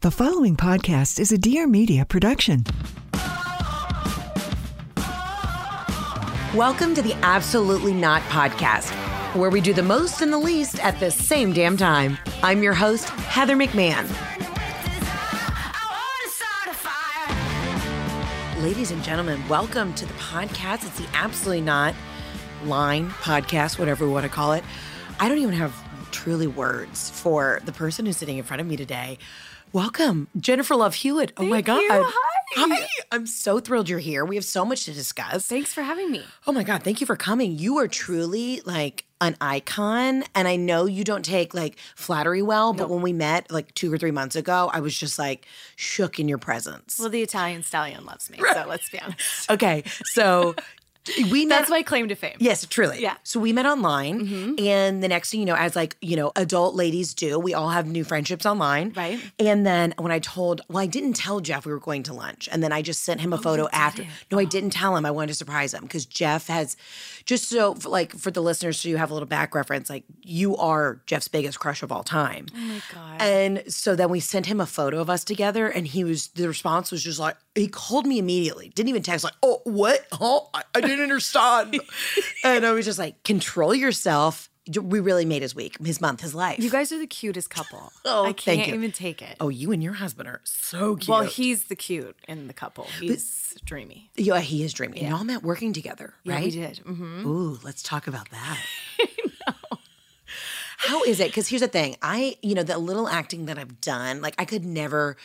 The following podcast is a Dear Media production. Welcome to the Absolutely Not podcast, where we do the most and the least at the same damn time. I'm your host, Heather McMahon. Ladies and gentlemen, welcome to the podcast. It's the Absolutely Not line podcast, whatever we want to call it. I don't even have truly words for the person who's sitting in front of me today. Welcome, Jennifer Love Hewitt. oh my God. you. Hi. Hi. I'm so thrilled you're here. We have so much to discuss. Thanks for having me. Oh my God, thank you for coming. You are truly like an icon. And I know you don't take like flattery well, but when we met like two or three months ago, I was just like shook in your presence. Well, the Italian stallion loves me, so let's be honest. Okay, so we met. That's my claim to fame. Yes, truly. Yeah. Mm-hmm. So we met online, and the next thing you know, as like you know, adult ladies do, we all have new friendships online, Right. And then when I told, well, I didn't tell Jeff we were going to lunch, and then I just sent Oh, him a photo after. No, I didn't tell him. I wanted to surprise him because Jeff has, just so like for the listeners, so you have a little back reference, like you are Jeff's biggest crush of all time. Oh my God. And so then we sent him a photo of us together, and he was the response was just like he called me immediately, didn't even text like, "Oh, what? Oh, I, I didn't understand." and I was just like, "Control yourself." We really made his week, his month, his life. you guys are the cutest couple. Oh, I can't you. even take it. oh, you and your husband are so cute. well, he's the cute in the couple. He's dreamy. yeah, he is dreamy. And y'all met working together, Yeah, right? we did. hmm Ooh, let's talk about that. How is it? Because here's the thing. I, you know, the little acting that I've done, like I could never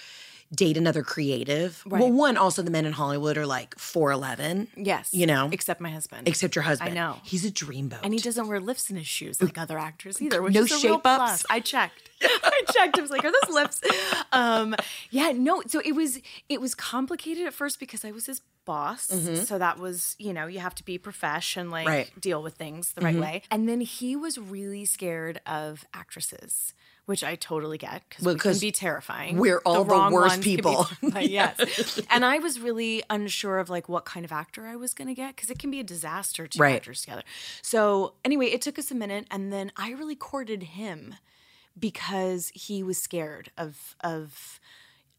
date another creative. Well, one, also the men in Hollywood are like 4'11. Yes. You know? Except my husband. Except your husband. I know. He's a dreamboat. and he doesn't wear lifts in his shoes like other actors either, which No is a real shape-ups? plus. I checked. I checked. I was like, "Are those lifts?" Um, yeah, no. So it was it was complicated at first because I was his boss. So that was you know you have to be profesh and like Right. deal with things the right way. And then he was really scared of actresses. Which I totally get because Well, we can be terrifying. we're all the wrong worst can be people. yes. and I was really unsure of like what kind of actor I was going to get because it can be a disaster to Right. actors together. So anyway, it took us a minute, and then I really courted him because he was scared of of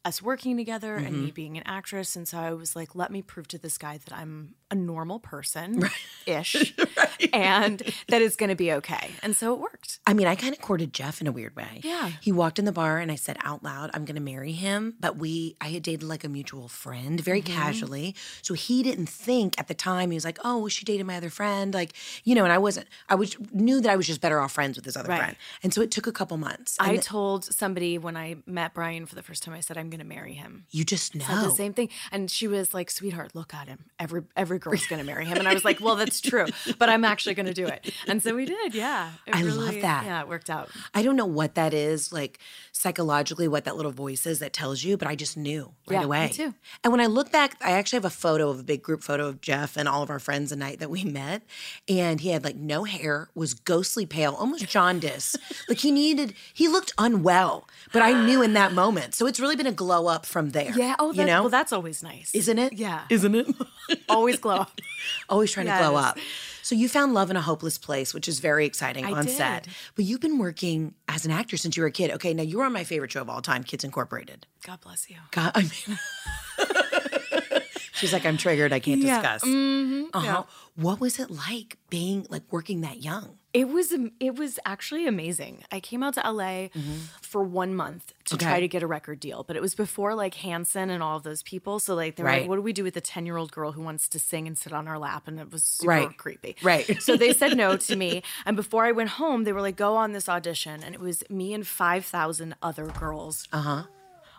us working together and Mm-hmm. me being an actress. And so I was like, let me prove to this guy that I'm a normal person ish and that it's going to be okay. And so it worked. I mean, I kind of courted Jeff in a weird way. Yeah. He walked in the bar and I said out loud, I'm going to marry him. But we, I had dated like a mutual friend very Mm-hmm. casually. So he didn't think at the time, he was like, oh, well, she dated my other friend. Like, you know, and I wasn't, I was, knew that I was just better off friends with his other Right. friend. And so it took a couple months. I th- told somebody when I met Brian for the first time, I said, I'm going to marry him. you just know. said the same thing. And she was like, sweetheart, look at him. Every every girl's gonna marry him. And I was like, Well, that's true. But I'm actually gonna do it. And so we did, yeah. I love that. Yeah, it worked out. I don't know what that is, like psychologically, what that little voice is that tells you, but I just knew right Yeah, me away. too. And when I look back, I actually have a photo of a big group photo of Jeff and all of our friends the night that we met. And he had like no hair, was ghostly pale, almost jaundice. like he needed, he looked unwell, but I knew in that moment. So it's really been a glow up from there. Yeah. Oh, you know? well, that's always nice. Isn't it? Yeah. Isn't it? Always glow up. Always trying to glow up. So you found love in a hopeless place, which is very exciting I on set. But you've been working as an actor since you were a kid. Okay, now you were on my favorite show of all time, Kids Incorporated. God bless you. God, I mean, she's like, I'm triggered. I can't Yeah. discuss. Mhm. Uh-huh. Yeah. What was it like being like working that young? It was it was actually amazing. I came out to LA for one month to Okay. try to get a record deal, but it was before like Hanson and all of those people. So like they were Right. like, "What do we do with a ten year old girl who wants to sing and sit on our lap?" And it was super Right. creepy. Right. So they said no to me. And before I went home, they were like, "Go on this audition," and it was me and five thousand other girls. Uh huh.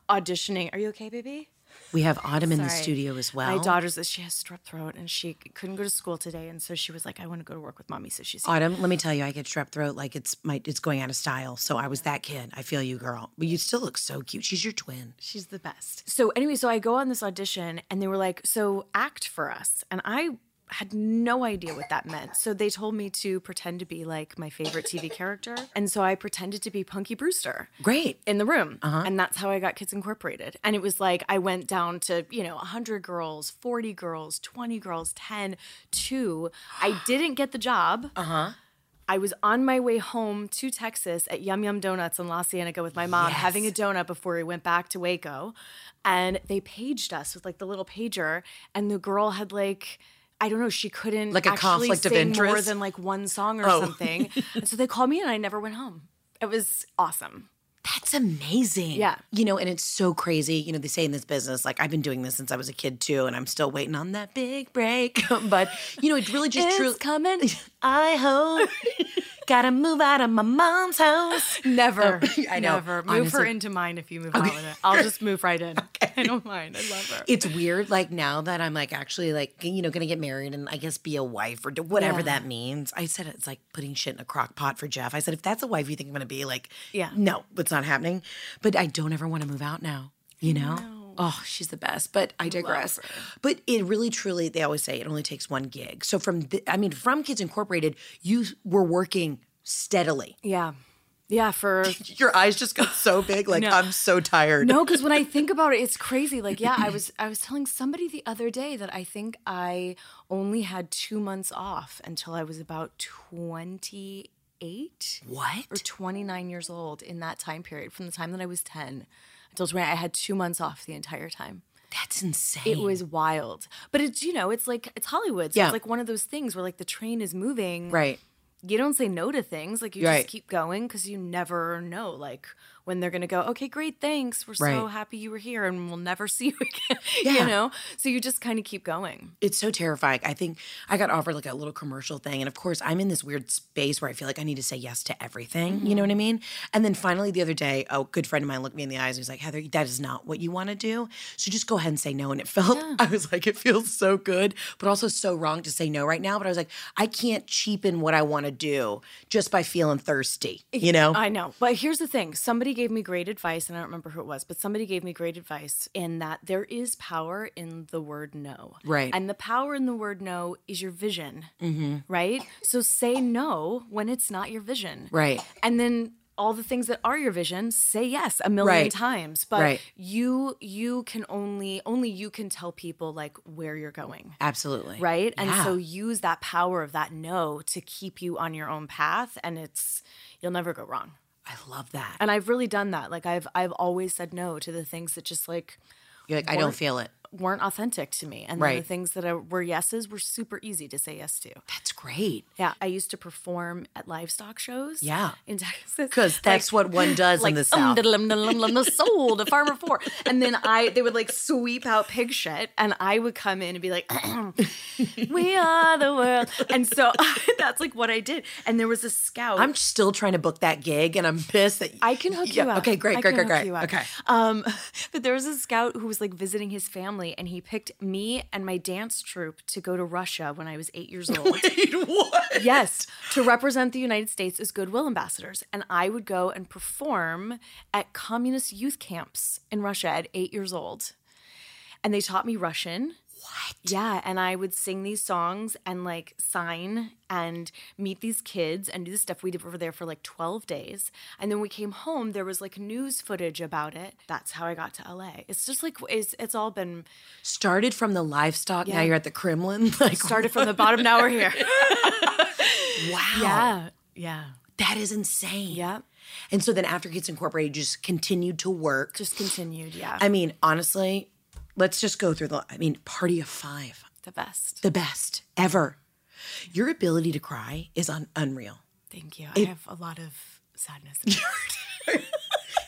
Auditioning. Are you okay, baby? We have Autumn in the studio as well. My daughter's she has strep throat and she couldn't go to school today, and so she was like, "I want to go to work with mommy." So she's Autumn, let me tell you, I get strep throat like it's my it's going out of style. So I was that kid. I feel you, girl. But you still look so cute. She's your twin. She's the best. So anyway, so I go on this audition and they were like, "So act for us." And I had no idea what that meant. So they told me to pretend to be like my favorite TV character. And so I pretended to be Punky Brewster. Great. In the room. And that's how I got Kids Incorporated. And it was like I went down to, you know, 100 girls, 40 girls, 20 girls, 10, 2. I didn't get the job. Uh-huh. I was on my way home to Texas at Yum Yum Donuts in La Cienega with my mom, having a donut before we went back to Waco. And they paged us with like the little pager, and the girl had like, I don't know, she couldn't Like a actually conflict of sing more than like one song or Oh. something. and so they called me, and I never went home. It was awesome. That's amazing. Yeah. You know, and it's so crazy. You know, they say in this business, like I've been doing this since I was a kid too, and I'm still waiting on that big break. but you know, it really just true. coming. I hope. Gotta move out of my mom's house. Never. Oh, I know. Never. Move her into mine if you move out with it. I'll just move right in. I don't mind. I love her. It's weird, like now that I'm like actually like you know gonna get married and I guess be a wife or whatever Yeah. that means. I said it's like putting shit in a crock pot for Jeff. I said if that's a wife you think I'm gonna be, like, Yeah. no, it's not happening. But I don't ever want to move out now. You know. Oh, she's the best. But I digress. But it really, truly, they always say it only takes one gig. So from, the, I mean, from Kids Incorporated, you were working steadily. Yeah. Yeah. For Your eyes just got so big. Like No. I'm so tired. No, because when I think about it, it's crazy. Like, yeah, I was I was telling somebody the other day that I think I only had two months off until I was about twenty eight What? or twenty nine years old in that time period. From the time that I was ten until I had two months off the entire time. That's insane. It was wild, but it's you know it's like it's Hollywood. So Yeah. it's like one of those things where like the train is moving. right. You don't say no to things. Like you Right. just keep going because you never know like when they're gonna go. Okay, great, thanks. We're so happy you were here, and we'll never see you again. Yeah. You know, so you just kind of keep going. It's so terrifying. I think I got offered like a little commercial thing. And of course, I'm in this weird space where I feel like I need to say yes to everything. You know what I mm-hmm. mean? And then finally, the other day, a good friend of mine looked me in the eyes and was like, Heather, that is not what you want to do. So just go ahead and say no. And it felt, I was like, it feels so good, but also so wrong to say no right now. But I was like, I can't cheapen what I want to do just by feeling thirsty, you know? I know. But here's the thing somebody gave me great advice, and I don't remember who it was, but somebody gave me great advice in that there is power in the word no. Right. And the power in the word no is your vision. Mm-hmm. Right? So say no when it's not your vision. Right. And then all the things that are your vision say yes a million Right. times but Right. you you can only only you can tell people like where you're going Absolutely. right and so use that power of that no to keep you on your own path and it's you'll never go wrong I love that. and i've really done that like i've i've always said no to the things that just like You're like, I don't feel it. Weren't authentic to me and Right. the things that are, were yeses were super easy to say yes to That's great. yeah i used to perform at livestock shows Yeah. in texas Because that's what one does like in the um, South. diddle-um, the soul, the farmer four, and then I they would like sweep out pig shit, and I would come in and be like, "We are the world," and so that's like what I did. And there was a scout. I'm still trying to book that gig, and I'm pissed that I can hook Yeah, you up. Okay, great, I great, great, great. Okay. Um, but there was a scout who was like visiting his family, and he picked me and my dance troupe to go to Russia when I was eight years old. Wait, what? yes, to represent the United States as goodwill ambassadors. And I would go and perform at communist youth camps in Russia at eight years old. And they taught me Russian. What? Yeah. And I would sing these songs and like sign and meet these kids and do the stuff. We did over there for like 12 days. And then we came home, there was like news footage about it. That's how I got to LA. It's just like, it's, it's all been Started from the livestock. Now Yeah. you're at the Kremlin. Like started from the bottom. Now we're here. wow. Yeah. Yeah. That is insane. Yeah. And so then after Kids Incorporated, you just continued to work. Just continued. Yeah. I mean, honestly, let's just go through the. I mean, Party of Five, the best. the best ever. Your ability to cry is un- unreal. Thank you. I have a lot of sadness. in my heart.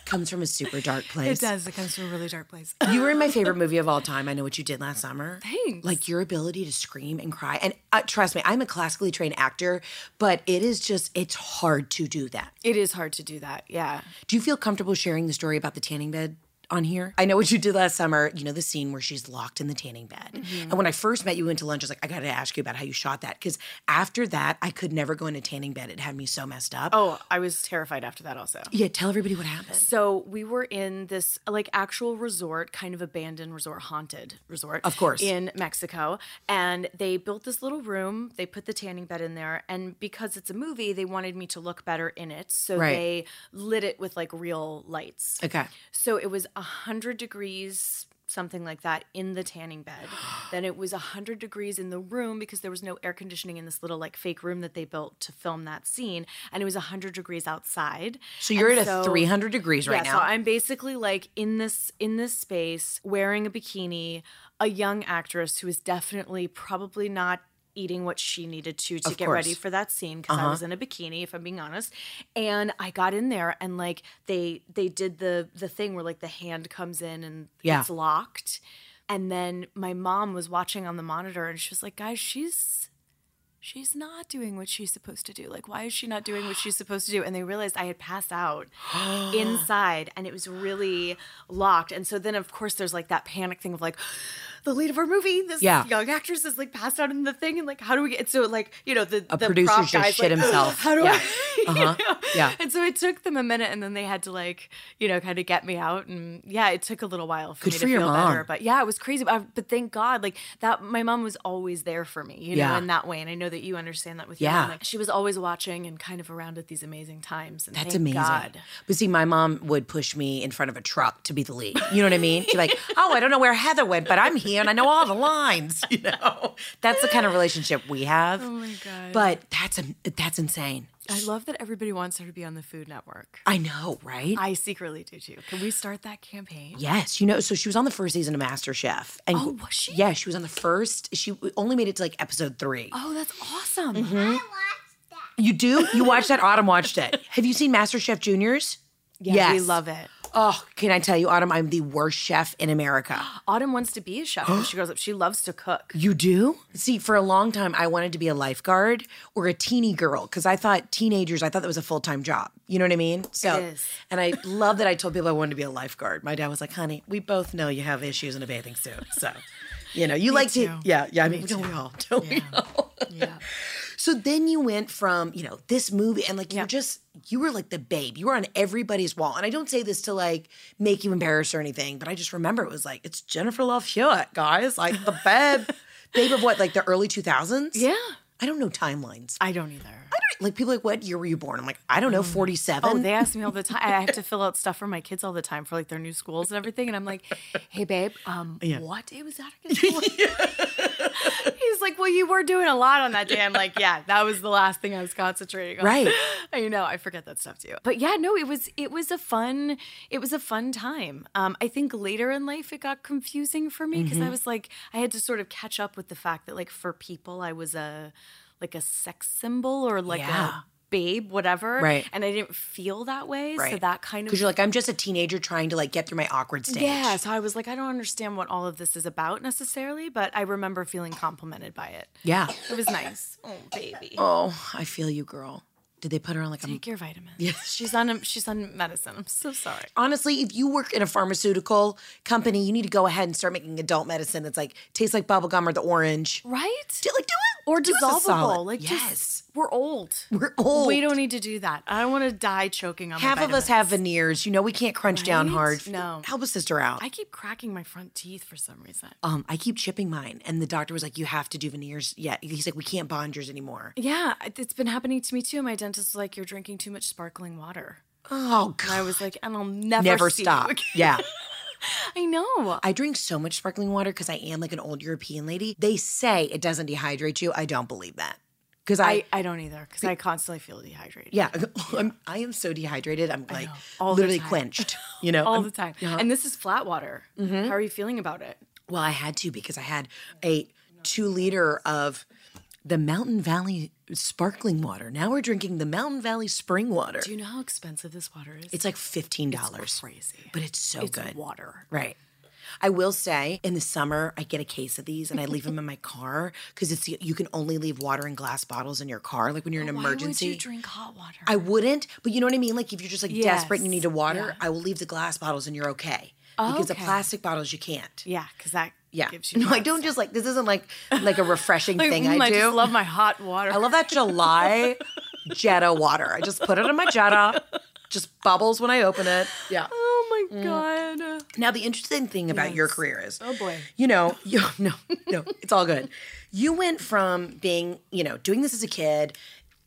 Comes from a super dark place. it does. It comes from a really dark place. You were in my favorite movie of all time. I know what you did last summer. Thanks. Like your ability to scream and cry. And uh, trust me, I'm a classically trained actor, but it is just, it's hard to do that. It is hard to do that. Yeah. Do you feel comfortable sharing the story about the tanning bed on here? I know what you did last summer. You know, the scene where she's locked in the tanning bed. Mm-hmm. And when I first met you, we went to lunch. I was like, I got to ask you about how you shot that. Because after that, I could never go in a tanning bed. It had me so messed up. Oh, I was terrified after that also. Yeah, tell everybody what happened. So we were in this like actual resort, kind of abandoned resort, haunted resort. Of course. In Mexico. And they built this little room. They put the tanning bed in there. And because it's a movie, they wanted me to look better in it. So Right. they lit it with like real lights. Okay. So it was a hundred degrees, something like that, in the tanning bed. then it was a hundred degrees in the room because there was no air conditioning in this little like fake room that they built to film that scene, and it was a hundred degrees outside. So you're And at so- a 300 degrees right yeah, now. So I'm basically like in this in this space wearing a bikini, a young actress who is definitely probably not eating what she needed to to Of get ready course. Uh-huh. for that scene because I was in a bikini if I'm being honest and I got in there and like they they did the the thing where like the hand comes in and Yeah. it's locked and then my mom was watching on the monitor and she was like guys she's she's not doing what she's supposed to do. Like, why is she not doing what she's supposed to do? And they realized I had passed out inside and it was really locked. And so then, of course, there's like that panic thing of like, the lead of our movie, this Yeah. young actress is like passed out in the thing, and like, how do we get? So like, you know, the A the producer's prop just shit like, himself. How do Yeah. I? Uh-huh. know? Yeah. And so it took them a minute, and then they had to like, you know, kind of get me out, and yeah, it took a little while for Good me for to your feel mom. better. But yeah, it was crazy. But, I- but thank God, like that, my mom was always there for me, you know, in that way. And I know that you understand that with Yeah. mom. Like, she was always watching and kind of around at these amazing times. And That's thank amazing. God. But see, my mom would push me in front of a truck to be the lead. You know what I mean? She's like, oh, I don't know where Heather went, but I'm here and I know all the lines. You know, that's the kind of relationship we have. Oh my God. But that's a, that's insane. I love that everybody wants her to be on the Food Network. I know, right? I secretly do too. Can we start that campaign? Yes, you know, so she was on the first season of MasterChef. And Oh, was she? Yeah, she was on the first. She only made it to like episode three. Oh, that's awesome. Mm-hmm. I watched that. You do? You watched that? Autumn watched it. Have you seen MasterChef Juniors? Yeah, we love it. Oh, can I tell you, Autumn, I'm the worst chef in America. Autumn wants to be a chef when she grows up. She loves to cook. You do? See, for a long time, I wanted to be a lifeguard or a teeny girl because I thought teenagers, I thought that was a full time job. You know what I mean? So, is. and I love that I told people I wanted to be a lifeguard. My dad was like, honey, we both know you have issues in a bathing suit. So, you know, you like too. to, yeah, yeah. I mean, don't we all? Don't we all? Yeah. So then you went from, you know, this movie and like you were just, you were like the babe. You were on everybody's wall. And I don't say this to like make you embarrassed or anything, but I just remember it was like, it's Jennifer Love Hewitt, guys. Like the babe, babe of what, like the early 2000s? Yeah. I don't know timelines. I don't either. Like people are like, what year were you born? I'm like, I don't know, 47. Oh, they ask me all the time. I have to fill out stuff for my kids all the time for like their new schools and everything. And I'm like, hey, babe, um, what day was that again? He's like, well, you were doing a lot on that day. I'm like, yeah, that was the last thing I was concentrating on. Right. I you know. I forget that stuff too. But yeah, no, it was it was a fun it was a fun time. Um, I think later in life it got confusing for me because Mm-hmm. I was like, I had to sort of catch up with the fact that like for people I was a like a sex symbol or like Yeah. a babe, whatever. Right. And I didn't feel that way. Right. So that kind of Because you're like, I'm just a teenager trying to like get through my awkward stage. yeah, so I was like, I don't understand what all of this is about necessarily, but I remember feeling complimented by it. Yeah. It was nice. Oh, baby. Oh, I feel you, girl. Did they put her on like a Take your vitamins. Yes. She's on she's on medicine. I'm so sorry. honestly, if you work in a pharmaceutical company, you need to go ahead and start making adult medicine. It's like tastes like bubblegum or the orange. Right? Do, like do it. Or Do a dissolvable. Like yes. just we're old. We're old. We don't need to do that. I don't want to die choking on my Half of us have veneers. You know, we can't crunch down hard. No. Help a sister out. I keep cracking my front teeth for some reason. um, I keep chipping mine, and the doctor was like, "You have to do veneers." Yeah, he's like, "We can't bond yours anymore." Yeah, it- it's been happening to me too. My dentist was like, "You're drinking too much sparkling water," Oh and I was like, "And I'll never never stop. again." Yeah, I know. I drink so much sparkling water because I am like an old European lady. They say it doesn't dehydrate you. I don't believe that because I, I, I don't either because I constantly feel dehydrated. yeah, I'm, I am so dehydrated. I'm like. All literally quenched. You know, all I'm- the time. Yeah. And this is flat water. Mm-hmm. How are you feeling about it? Well, I had to because I had a two liter of the Mountain Valley sparkling water. Now we're drinking the Mountain Valley spring water. Do you know how expensive this water is? It's like fifteen dollars. crazy. but it's so It's good. water. Right. I will say, in the summer, I get a case of these and I leave them in my car because it's you can only leave water in glass bottles in your car, like when you're in an emergency. Why would you drink hot water? I wouldn't, but you know what I mean. Like if you're just like desperate and you need a water, Yeah. I will leave the glass bottles and you're okay. Because the plastic bottles you can't. yeah, because that Yeah. gives you. No, I don't just like this isn't like like a refreshing Like, thing mm, I do. just love my hot water. I love that July Jetta water. I just put it in my Jetta. Just bubbles when I open it. Yeah. Oh Mm. my god. Now the interesting thing about your career is Oh boy. you know, you no, no, it's all good. You went from being, you know, doing this as a kid,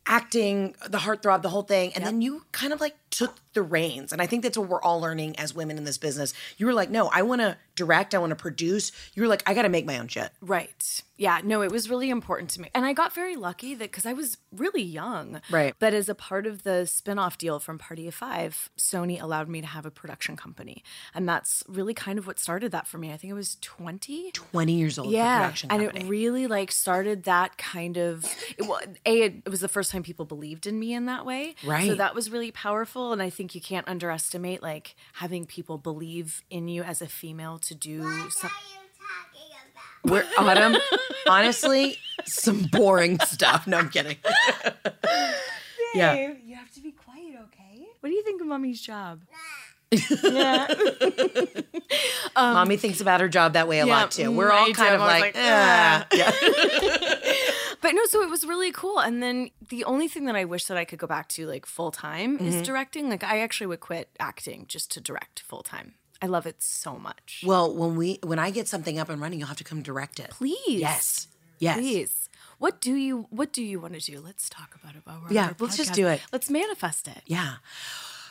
acting, the heartthrob, the whole thing, and then you kind of like took the reins. And I think that's what we're all learning as women in this business. You were like, no, I want to direct, I want to produce. You were like, I got to make my own shit. Right. Yeah. No, it was really important to me. And I got very lucky that because I was really young. Right. But as a part of the spinoff deal from Party of Five, Sony allowed me to have a production company. And that's really kind of what started that for me. I think it was 20. 20 years old. Yeah, and company. it really like started that kind of. It, wa- a it was the first time people believed in me in that way, Right. So that was really powerful, and I think you can't underestimate like having people believe in you as a female to do something. We're Autumn, honestly, some boring stuff. No, I'm kidding. yeah. You have to be quiet, okay? What do you think of mommy's job? Yeah. Mommy thinks about her job that way a Um, yeah, lot too. We're all kind do. of I was like, like. "Ah." yeah. But no, so it was really cool. And then the only thing that I wish that I could go back to like full time Mm-hmm. is directing. Like I actually would quit acting just to direct full time. I love it so much. Well, when we when I get something up and running, you'll have to come direct it. Please. Yes. Yes. Please. What do you what do you want to do? Let's talk about it while we're Yeah, let's just do it. Let's manifest it. Yeah.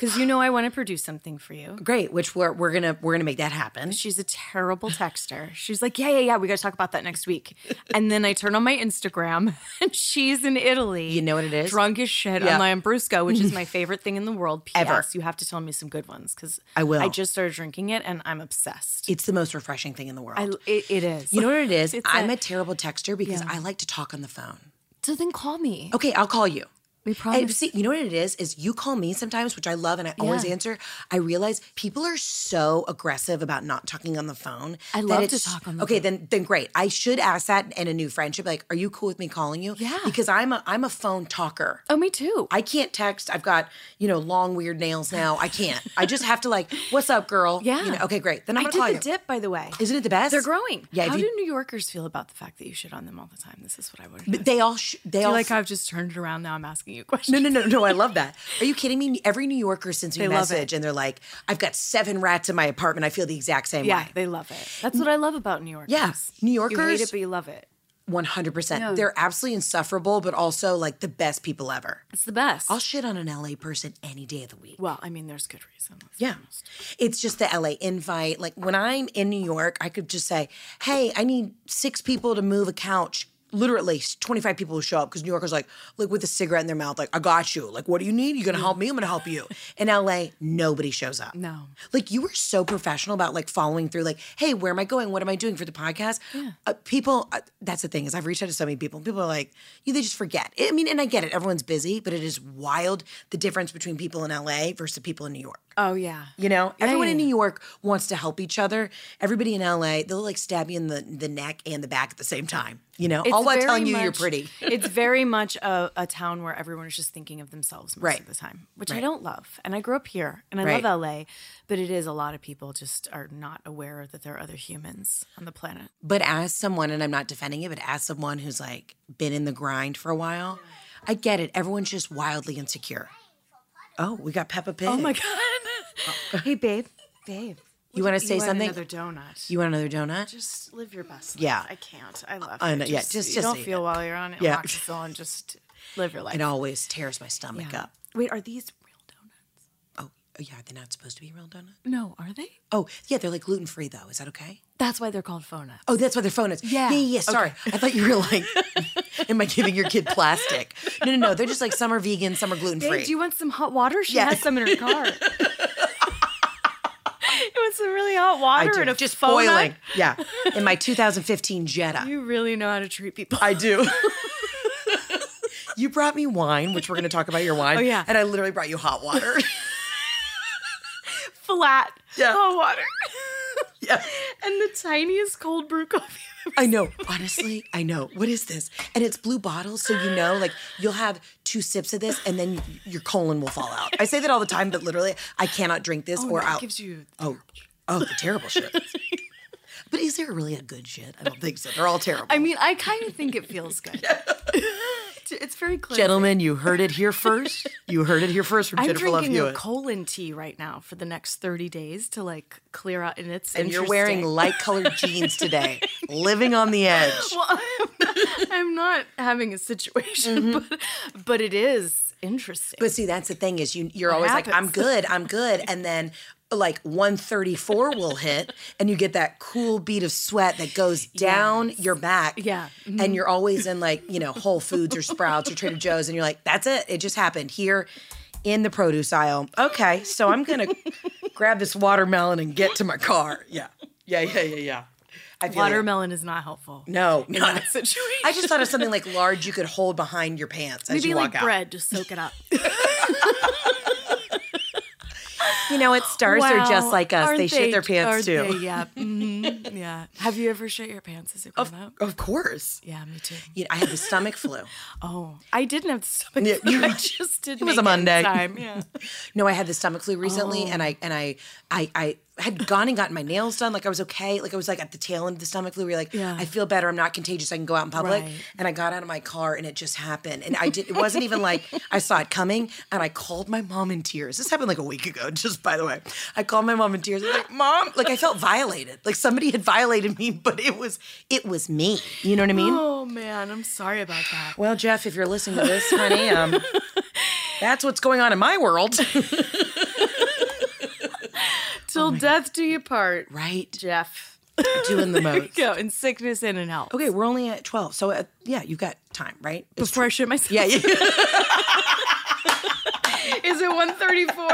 Because you know I want to produce something for you. Great. Which we're we're gonna we're gonna make that happen. She's a terrible texter. She's like, yeah, yeah, yeah, we got to talk about that next week. And then I turn on my Instagram and she's in Italy. You know what it is? Drunk as shit Yeah. on Lambrusco, which is my favorite thing in the world. P.S. Ever. You have to tell me some good ones because I will. I just started drinking it and I'm obsessed. It's the most refreshing thing in the world. I, it, it is. you know what it is? It's I'm a- a terrible texter because I like to talk on the phone. So then call me. Okay, I'll call you. We And see, you know what it is? Is you call me sometimes, which I love and I always answer. I realize people are so aggressive about not talking on the phone. I love to talk on the Okay, phone. then then great. I should ask that in a new friendship. Like, are you cool with me calling you? Yeah. Because I'm a I'm a phone talker. Oh, me too. I can't text. I've got, you know, long weird nails now. I can't. I just have to like, what's up, girl? Yeah. You know, okay, great. Then I'm I did call the you. dip, by the way. Isn't it the best? They're growing. Yeah. How you- do New Yorkers feel about the fact that you shit on them all the time? This is what I want to know. they all sh- they all like I've just turned it around now? I'm asking you questions. No, no, no, no. I love that. Are you kidding me? Every New Yorker sends me They a message and they're like, I've got seven rats in my apartment. I feel the exact same Yeah, way. they love it. That's what I love about New Yorkers. Yeah, New Yorkers. You hate it, but you love it. 100%. They're absolutely insufferable, but also like the best people ever. It's the best. I'll shit on an LA person any day of the week. well, I mean, there's good reason. Yeah. It's just the LA invite. Like when I'm in New York, I could just say, hey, I need six people to move a couch. Literally 25 people will show up because New Yorkers like, like with a cigarette in their mouth, like, I got you. Like, what do you need? You gonna help me? I'm gonna help you. In LA, nobody shows up. No. Like you were so professional about like following through, like, hey, where am I going? What am I doing for the podcast? Uh, people, uh, that's the thing is I've reached out to so many people. and People are like, you they just forget. I mean, and I get it. Everyone's busy, but it is wild the difference between people in LA versus people in New York. Oh yeah. You know, everyone in. New York wants to help each other. Everybody in LA, they'll like stab you in the, the neck and the back at the same time. You know, all while telling you you're pretty. it's very much a, a town where everyone is just thinking of themselves most Right. of the time, which I don't love. And I grew up here, and I Right. love LA, but it is a lot of people just are not aware that there are other humans on the planet. But as someone, and I'm not defending it, but as someone who's like been in the grind for a while, I get it. Everyone's just wildly insecure. Oh, we got Peppa Pig. Oh my god! Oh. hey, babe, babe. You want to say want something? Another donut. You want another donut? just live your best life. Yeah. I can't. I love I it. know, yeah, just- just don't feel it. while you're on it. Yeah. And just live your life. It always tears my stomach Yeah. up. Wait, are these real donuts? Oh, oh yeah, they're not supposed to be real donuts. No, are they? Oh, yeah, they're like gluten free though. Is that okay? That's why they're called phone Oh, that's why they're is. Yeah. yeah, yeah. Sorry, I thought you were like, am I giving your kid plastic? No, no, no. They're just like some are vegan, some are gluten free. Hey, do you want some hot water? She Yeah. has some in her car. want some really hot water do. and a just phone boiling. Yeah, in my 2015 Jetta. You really know how to treat people. I do. You brought me wine, which we're going to talk about your wine. Oh, yeah. And I literally brought you hot water. Flat Yeah. hot water. Yeah. and the tiniest cold brew coffee. I've ever I know. Honestly, I know. What is this? And it's blue bottles, so you know, like you'll have two sips of this, and then your colon will fall out. I say that all the time, but literally, I cannot drink this, oh, or Oh, that I'll. gives you oh, oh, the terrible shit. but is there really a good shit? I don't think so. They're all terrible. I mean, I kind of think it feels good. it's very clear. Gentlemen, you heard it here first. You heard it here first from I'm Jennifer Love drinking a colon tea right now for the next 30 days to like clear out, and it's and you're wearing light colored jeans today, living on the edge. Well, I'm not, I'm not having a situation, mm-hmm. but but it is interesting. But see, that's the thing is you you're What always like, I'm good, I'm good. And then like 134 will hit and you get that cool bead of sweat that goes down your back. Yeah. Mm-hmm. And you're always in like, you know, Whole Foods or Sprouts or Trader Joe's and you're like, that's it. It just happened here in the produce aisle. Okay, so I'm gonna grab this watermelon and get to my car. Yeah. Yeah, yeah, yeah, yeah. Watermelon is not helpful. No, in not that situation. I just thought of something like large you could hold behind your pants as Maybe you like walk out. bread, just soak it up. You know, it stars are just like us. Aren't They shit their pants too. they? Yeah. mhm, Yeah. Have you ever shit your pants as a grown up? Of course. Yeah, me too. Know, I had the stomach flu. Oh, I didn't have the stomach. Yeah, flu. you- I just didn't. it was a Monday. time. Yeah. No, I had the stomach flu recently, and Oh. I and I I I had gone and gotten my nails done. Like I was okay. Like I was like at the tail end of the stomach flu. Where you're like, Yeah. I feel better. I'm not contagious. I can go out in public. Right. And I got out of my car, and it just happened. And I did. It wasn't even like I saw it coming, and I called my mom in tears. This happened like a week ago. Just by the way, I called my mom in tears. I'm like, Mom, like I felt violated. Like somebody had violated me, but it was it was me. You know what I mean? Oh man, I'm sorry about that. Well, Jeff, if you're listening to this, honey, um, that's what's going on in my world. Till death do you part, right? Jeff. Doing the most. Go in sickness and in health. Okay, we're only at 12. So, uh, yeah, you've got time, right? It's Before I shit myself. yeah, yeah. Is it 134?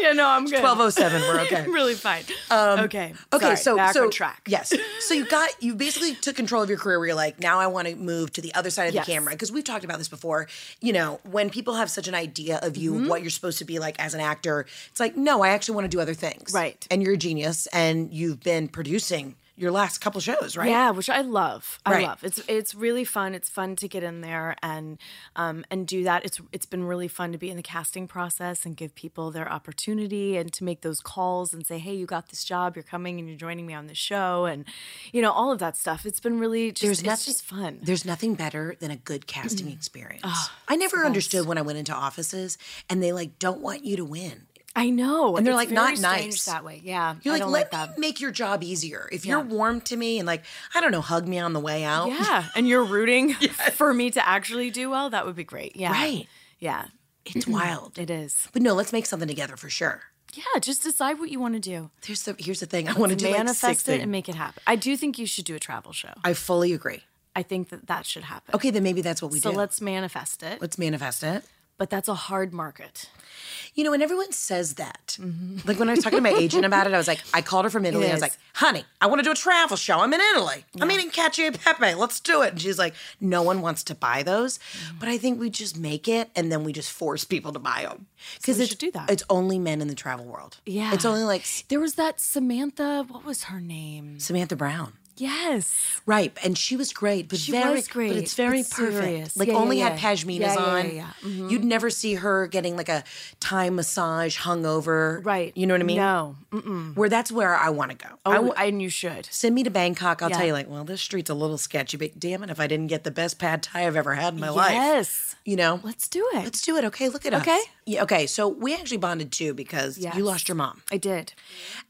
yeah, no, I'm good. 1207. We're okay. Really fine. okay. Okay, sorry, so back so on track. Yes. So you got you basically took control of your career where you're like, now I want to move to the other side of Yes. the camera. Because we've talked about this before. You know, when people have such an idea of you, Mm-hmm. what you're supposed to be like as an actor, it's like, no, I actually want to do other things. Right. And you're a genius and you've been producing your last couple shows, right? Yeah, which I love. I Right. love. It's it's really fun. It's fun to get in there and um and do that. It's it's been really fun to be in the casting process and give people their opportunity and to make those calls and say, "Hey, you got this job. You're coming and you're joining me on the show." And you know, all of that stuff. It's been really just There's it's nothing- just fun. There's nothing better than a good casting experience. Ah, I never understood when I went into offices and they like don't want you to win. I know. And they're, It's like, not nice. that way. Yeah. You're I like, let like that. me make your job easier. If you're Yeah. warm to me and like, I don't know, hug me on the way out. Yeah, and you're rooting for me to actually do well. That would be great. Yeah. Right. Yeah. It's wild. It is. But no, let's make something together for sure. Yeah, just decide what you want to do. Here's the here's the thing. I want to do like manifest it things. and make it happen. I do think you should do a travel show. I fully agree. I think that that should happen. Okay, then maybe that's what we so do. So let's manifest it. let's manifest it. But that's a hard market. You know, and everyone says that. Mm-hmm. Like when I was talking to my agent about it, I was like, I called her from Italy. I was like, honey, I want to do a travel show. I'm in Italy. I'm eating cacio e pepe. Let's do it. And she's like, no one wants to buy those. Mm. But I think we just make it and then we just force people to buy them. Because we it's, should do that. it's only men in the travel world. Yeah. It's only like There was that Samantha, what was her name? Samantha Brown. Yes. Right, and she was great, but She very, was great, But it's very but perfect. serious. Like Yeah, only yeah. had pashminas Yeah, yeah, on. yeah, yeah. Mm-hmm. You'd never see her getting like a Thai massage hungover. Right. You know what I mean? No. Where that's where I want to go. Oh, I w- and you should. send me to Bangkok. I'll tell you, like, well, this street's a little sketchy, but damn it, if I didn't get the best pad thai I've ever had in my life. Yes. You know, Let's do it. let's do it. Okay, look at us. Okay. Yeah. Okay. So we actually bonded too because Yes. you lost your mom. I did.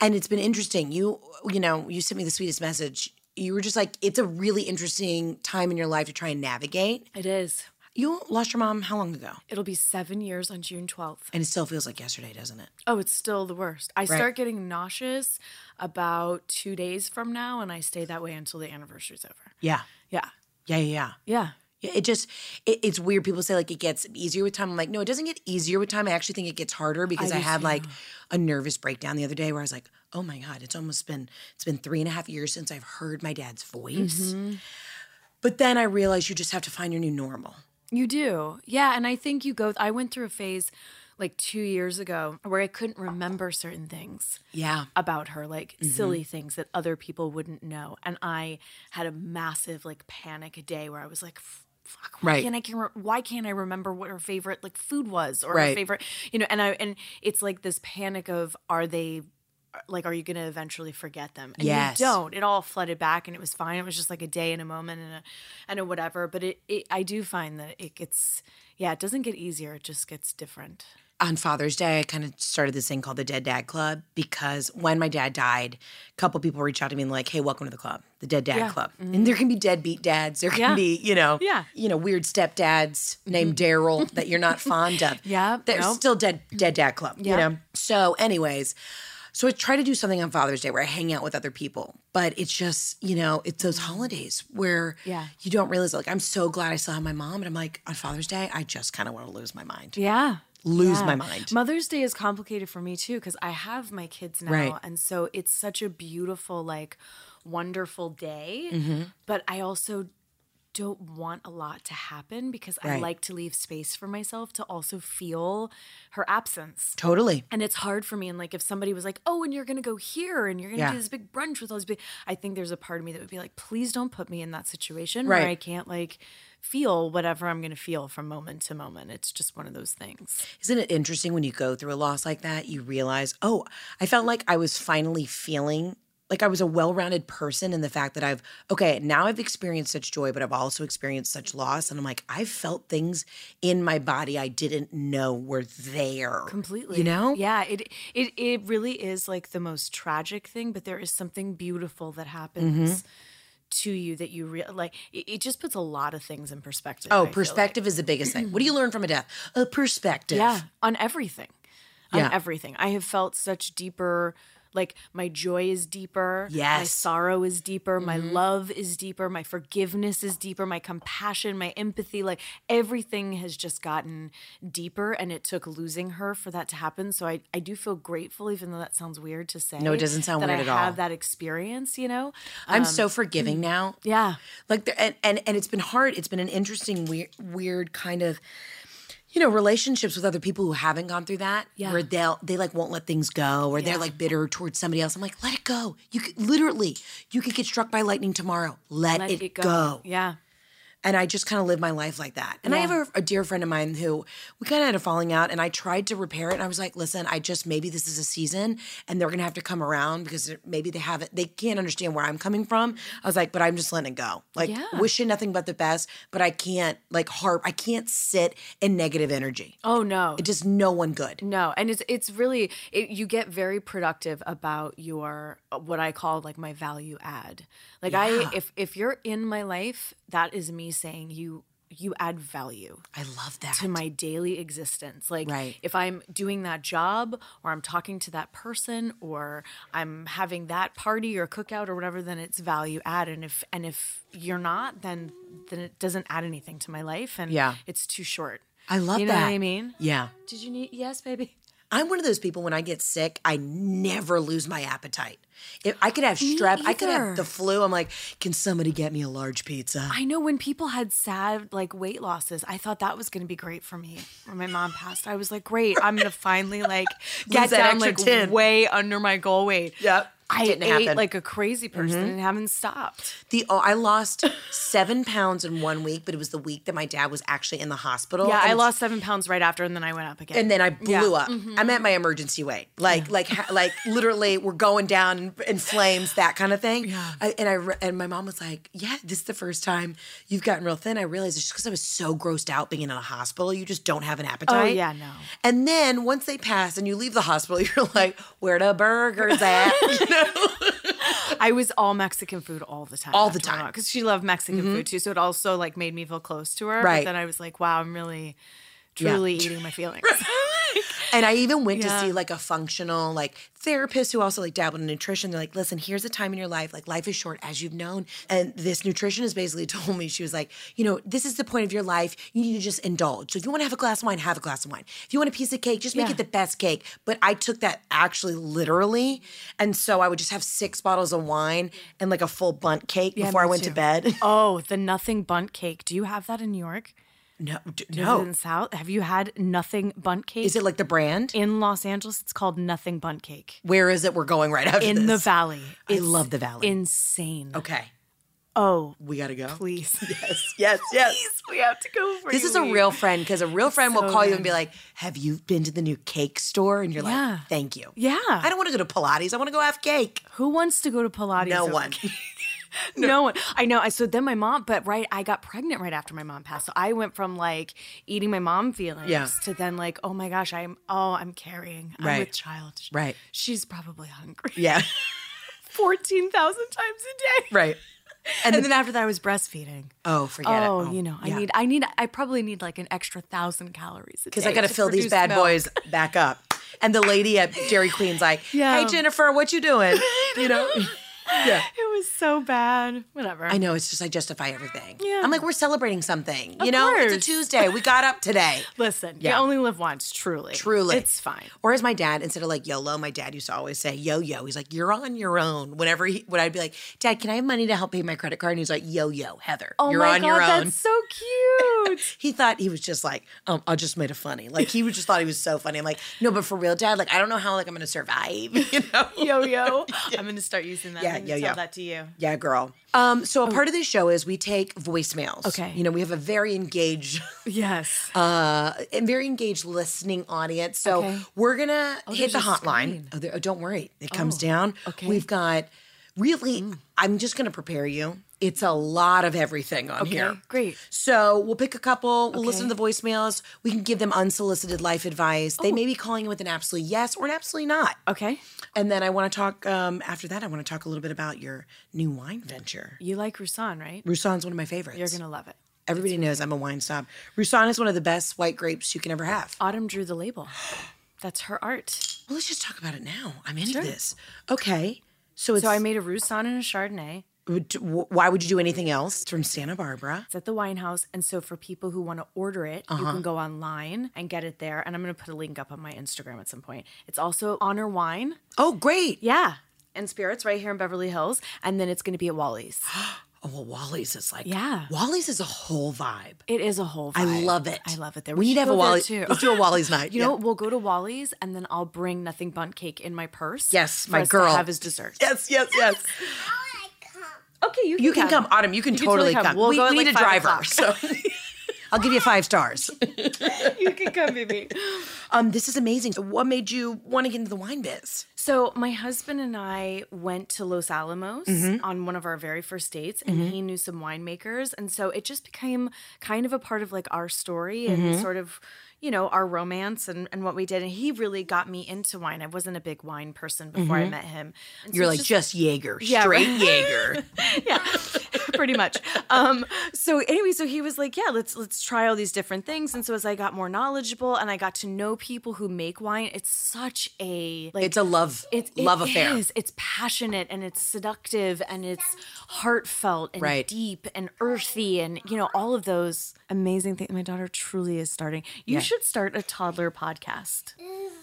And it's been interesting. You, you know, you sent me the sweetest message. You were just like, it's a really interesting time in your life to try and navigate. It is. You lost your mom how long ago? It'll be seven years on June 12th. And it still feels like yesterday, doesn't it? Oh, it's still the worst. I start getting nauseous about two days from now, and I stay that way until the anniversary's over. Yeah. Yeah. Yeah. Yeah. Yeah. Yeah, it just it, it's weird. People say like it gets easier with time. I'm like, no, it doesn't get easier with time. I actually think it gets harder because I, do had too. like a nervous breakdown the other day where I was like, oh my god, it's almost been it's been three and a half years since I've heard my dad's voice. Mm-hmm. But then I realized you just have to find your new normal. You do. Yeah. And I think you go, I went through a phase like two years ago where I couldn't remember certain things Yeah. about her, like silly things that other people wouldn't know. And I had a massive like panic day where I was like, "F- Fuck, why Right. can't I can why can't I remember what her favorite like food was or her favorite you know and I and it's like this panic of are they uh, like are you going to eventually forget them? And Yes. you don't. It all flooded back and it was fine. It was just like a day and a moment and a and a whatever. But it, it I do find that it gets yeah it doesn't get easier. It just gets different on Father's Day, I kind of started this thing called the Dead Dad Club because when my dad died, a couple people reached out to me and like, "Hey, welcome to the club, the Dead Dad Yeah. Club." Mm-hmm. And there can be deadbeat dads, there can Yeah. be, you know, Yeah. you know, weird stepdads mm-hmm. named Daryl that you're not fond of. Yeah, there's nope. still dead Dead Dad Club, you Yeah. know. So, anyways. So I try to do something on Father's Day where I hang out with other people, but it's just you know it's those mm-hmm. holidays where Yeah. you don't realize like I'm so glad I still have my mom, and I'm like on Father's Day I just kind of want to lose my mind, yeah lose Yeah. my mind. Mother's Day is complicated for me too because I have my kids now, Right. and so it's such a beautiful, like, wonderful day. Mm-hmm. But I also don't want a lot to happen because I like to leave space for myself to also feel her absence. Totally. And it's hard for me. And like, if somebody was like, "Oh, and you're gonna go here, and you're gonna Yeah. do this big brunch with all these," big, I think there's a part of me that would be like, "Please don't put me in that situation Right. where I can't like feel whatever I'm gonna feel from moment to moment." It's just one of those things. Isn't it interesting when you go through a loss like that, you realize, oh, I felt like I was finally feeling like I was a well rounded person in the fact that I've, okay, now I've experienced such joy, but I've also experienced such loss. And I'm like, I've felt things in my body I didn't know were there. completely You know? yeah it it it really is like the most tragic thing but there is something beautiful that happens Mm-hmm. to you that you real like it, it just puts a lot of things in perspective Oh, I feel like. perspective is the biggest thing. What do you learn from a death? A perspective. yeah on everything on Yeah. everything i have felt such deeper like my joy is deeper my Yes. Mm-hmm. sorrow is deeper my love is deeper my forgiveness is deeper my compassion my empathy like everything has just gotten deeper and it took losing her for that to happen so i, I do feel grateful even though that sounds weird to say No, it doesn't sound weird I at all. have that experience you know I'm Um, so forgiving now. yeah like there, and, and and it's been hard it's been an interesting weird weird kind of you know relationships with other people who haven't gone through that Yeah. where they'll they like won't let things go or they're like bitter towards somebody else. I'm like let it go. You could literally you could get struck by lightning tomorrow. Let, let it, it go. go. Yeah and i just kind of live my life like that. And i have a, a dear friend of mine who we kind of had a falling out and i tried to repair it and i was like listen i just maybe this is a season and they're gonna have to come around because maybe they haven't they can't understand where i'm coming from. I was like but i'm just letting it go. Like Yeah. wishing nothing but the best but i can't like harp i can't sit in negative energy. Oh no. It does no one good. No, and it's it's really it, you get very productive about your what I call like my value add. Like I if if you're in my life, that is me saying you you add value i love that to my daily existence. Like Right. if I'm doing that job or I'm talking to that person or I'm having that party or cookout or whatever, then it's value add. And if and if you're not, then then it doesn't add anything to my life and Yeah. it's too short. i love you know that what I mean? yeah Did you need yes, baby? I'm one of those people when I get sick, I never lose my appetite. If I could have strep, I could have the flu. I'm like, can somebody get me a large pizza? I know when people had sad like weight losses, I thought that was going to be great for me. When my mom passed, I was like, great, I'm going to finally like get down like 10. way under my goal weight. Yep. I Didn't ate happen. Mm-hmm. like a crazy person and haven't stopped. The oh, I lost seven pounds in one week, but it was the week that my dad was actually in the hospital. Yeah, I lost seven pounds right after, and then I went up again. and then I blew Yeah. up. I'm at my emergency weight, like like like literally, we're going down in, in flames, that kind of thing. Yeah. I, and I re- and my mom was like, "Yeah, this is the first time you've gotten real thin." I realized it's just because I was so grossed out being in a hospital, you just don't have an appetite. Oh, yeah, no. And then once they pass and you leave the hospital, you're like, "Where the burgers at?" You know? I was all Mexican food all the time. All the time. Mm-hmm. because she loved Mexican food too. So it also like made me feel close to her. Right. But then I was like, wow, I'm really, Yeah. truly eating my feelings. And I even went Yeah. to see like a functional like therapist who also like dabbled in nutrition. They're like, listen, here's a time in your life, like life is short, as you've known. And this nutritionist basically told me, she was like, you know, this is the point of your life. You need to just indulge. So if you want to have a glass of wine, have a glass of wine. If you want a piece of cake, just make Yeah. it the best cake. But I took that actually literally. And so I would just have six bottles of wine and like a full Bundt cake Yeah, before I went to bed. Oh, the nothing Bundt cake. Do you have that in New York? No, d- no. in South? Have you had nothing Bundt cake? Is it like the brand? in Los Angeles? It's called Nothing Bundt Cake. Where is it? We're going right after In this. the valley. I love the valley. Insane. Okay, Oh, we gotta go. please. Yes, yes, yes. Please, we have to go for This is a real friend because a real friend will so call you and be like, "Have you been to the new cake store?" And you're Yeah. like, "Thank you." Yeah. I don't want to go to Pilates. I want to go have cake. Who wants to go to Pilates? No one. cake? no. one. I know. I so then my mom, but right, I got pregnant right after my mom passed. So I went from like eating my mom feelings Yeah. to then like, oh my gosh, I'm oh, I'm carrying. I'm Right. with child. Right. She's probably hungry. Yeah. Fourteen thousand times a day. right. And, then after that I was breastfeeding. Oh, forget it. Oh, oh, you know, I yeah. need I need I probably need like an extra thousand calories a day. because I got to fill these bad milk. boys back up. And the lady at Dairy Queen's like, Yeah. "Hey Jennifer, what you doing?" You know. Yeah. It was so bad. Whatever. I know. It's just I justify everything. Yeah. I'm like, we're celebrating something. You Of know, it's a. Tuesday. We got up today. Listen, Yeah. you only live once, truly. Truly. It's fine. Or as my dad, instead of like YOLO, my dad used to always say yo yo. He's like, you're on your own. Whenever he, when I'd be like, Dad, can I have money to help pay my credit card? And he's like, yo yo, Heather, Oh you're my on god, your own. that's so cute. he thought he was just like, um, I just made it funny. Like he was just thought he was so funny. I'm like, no, but for real, Dad, like I don't know how like I'm gonna survive. You know? yo yo. I'm gonna start using that. Yeah, I'm gonna yo-yo. Tell that to you. Yeah, girl. Um, so a part of this show is we take voicemails. Okay. You know, we have a very engaged, Yes. uh, and very engaged listening audience. So Okay. we're gonna hit the hotline. Oh, there, oh, don't worry, it comes Oh, down. okay. We've got really. I'm just gonna prepare you. It's a lot of everything on Okay, here. great. So we'll pick a couple. We'll listen to the voicemails. We can give them unsolicited life advice. Oh. They may be calling you with an absolutely yes or an absolutely not. Okay. And then I want to talk. Um, after that, I want to talk a little bit about your new wine venture. You like Roussanne, right? Roussanne's one of my favorites. You're gonna love it. Everybody knows I'm a wine snob. Roussanne is one of the best white grapes you can ever have. Autumn drew the label. That's her art. Well, let's just talk about it now. I'm into Sure. this. Okay. So it's. So I made a Roussanne and a Chardonnay. Why would you do anything else? It's from Santa Barbara. It's at the wine house. And so for people who want to order it, you Uh-huh. can go online and get it there. And I'm going to put a link up on my Instagram at some point. It's also Honor Wine. Oh, great. Yeah. And Spirits right here in Beverly Hills. And then it's going to be at Wally's. Oh, well, Wally's is like. Yeah. Wally's is a whole vibe. It is a whole I love it. I love it there. We, need to have a Wally's. too. Let's do a Wally's night. You Yeah. know, we'll go to Wally's and then I'll bring nothing Bundt cake in my purse. Yes, my girl. Have his dessert. Yes, yes, yes. Okay, you can You can come, Autumn. You can You can totally totally come. come. We'll we go at, need like, a driver, so I'll give you five stars. you can come, baby. Um, this is amazing. So what made you want to get into the wine biz? So my husband and I went to Los Alamos Mm-hmm. on one of our very first dates, and he knew some winemakers, and so it just became kind of a part of like our story and Mm-hmm. sort of. You know, our romance and, and what we did. And he really got me into wine. I wasn't a big wine person before I met him. And Mm-hmm. You're it's like just, Jaeger, Yeah, straight right. Jaeger. yeah pretty much um so anyway so he was like yeah let's let's try all these different things and so as i got more knowledgeable and i got to know people who make wine it's such a like It's a love, it's it love affair. is. It's passionate and it's seductive and it's heartfelt and Right. deep and earthy and you know all of those amazing things. My daughter truly is starting. You should start a toddler podcast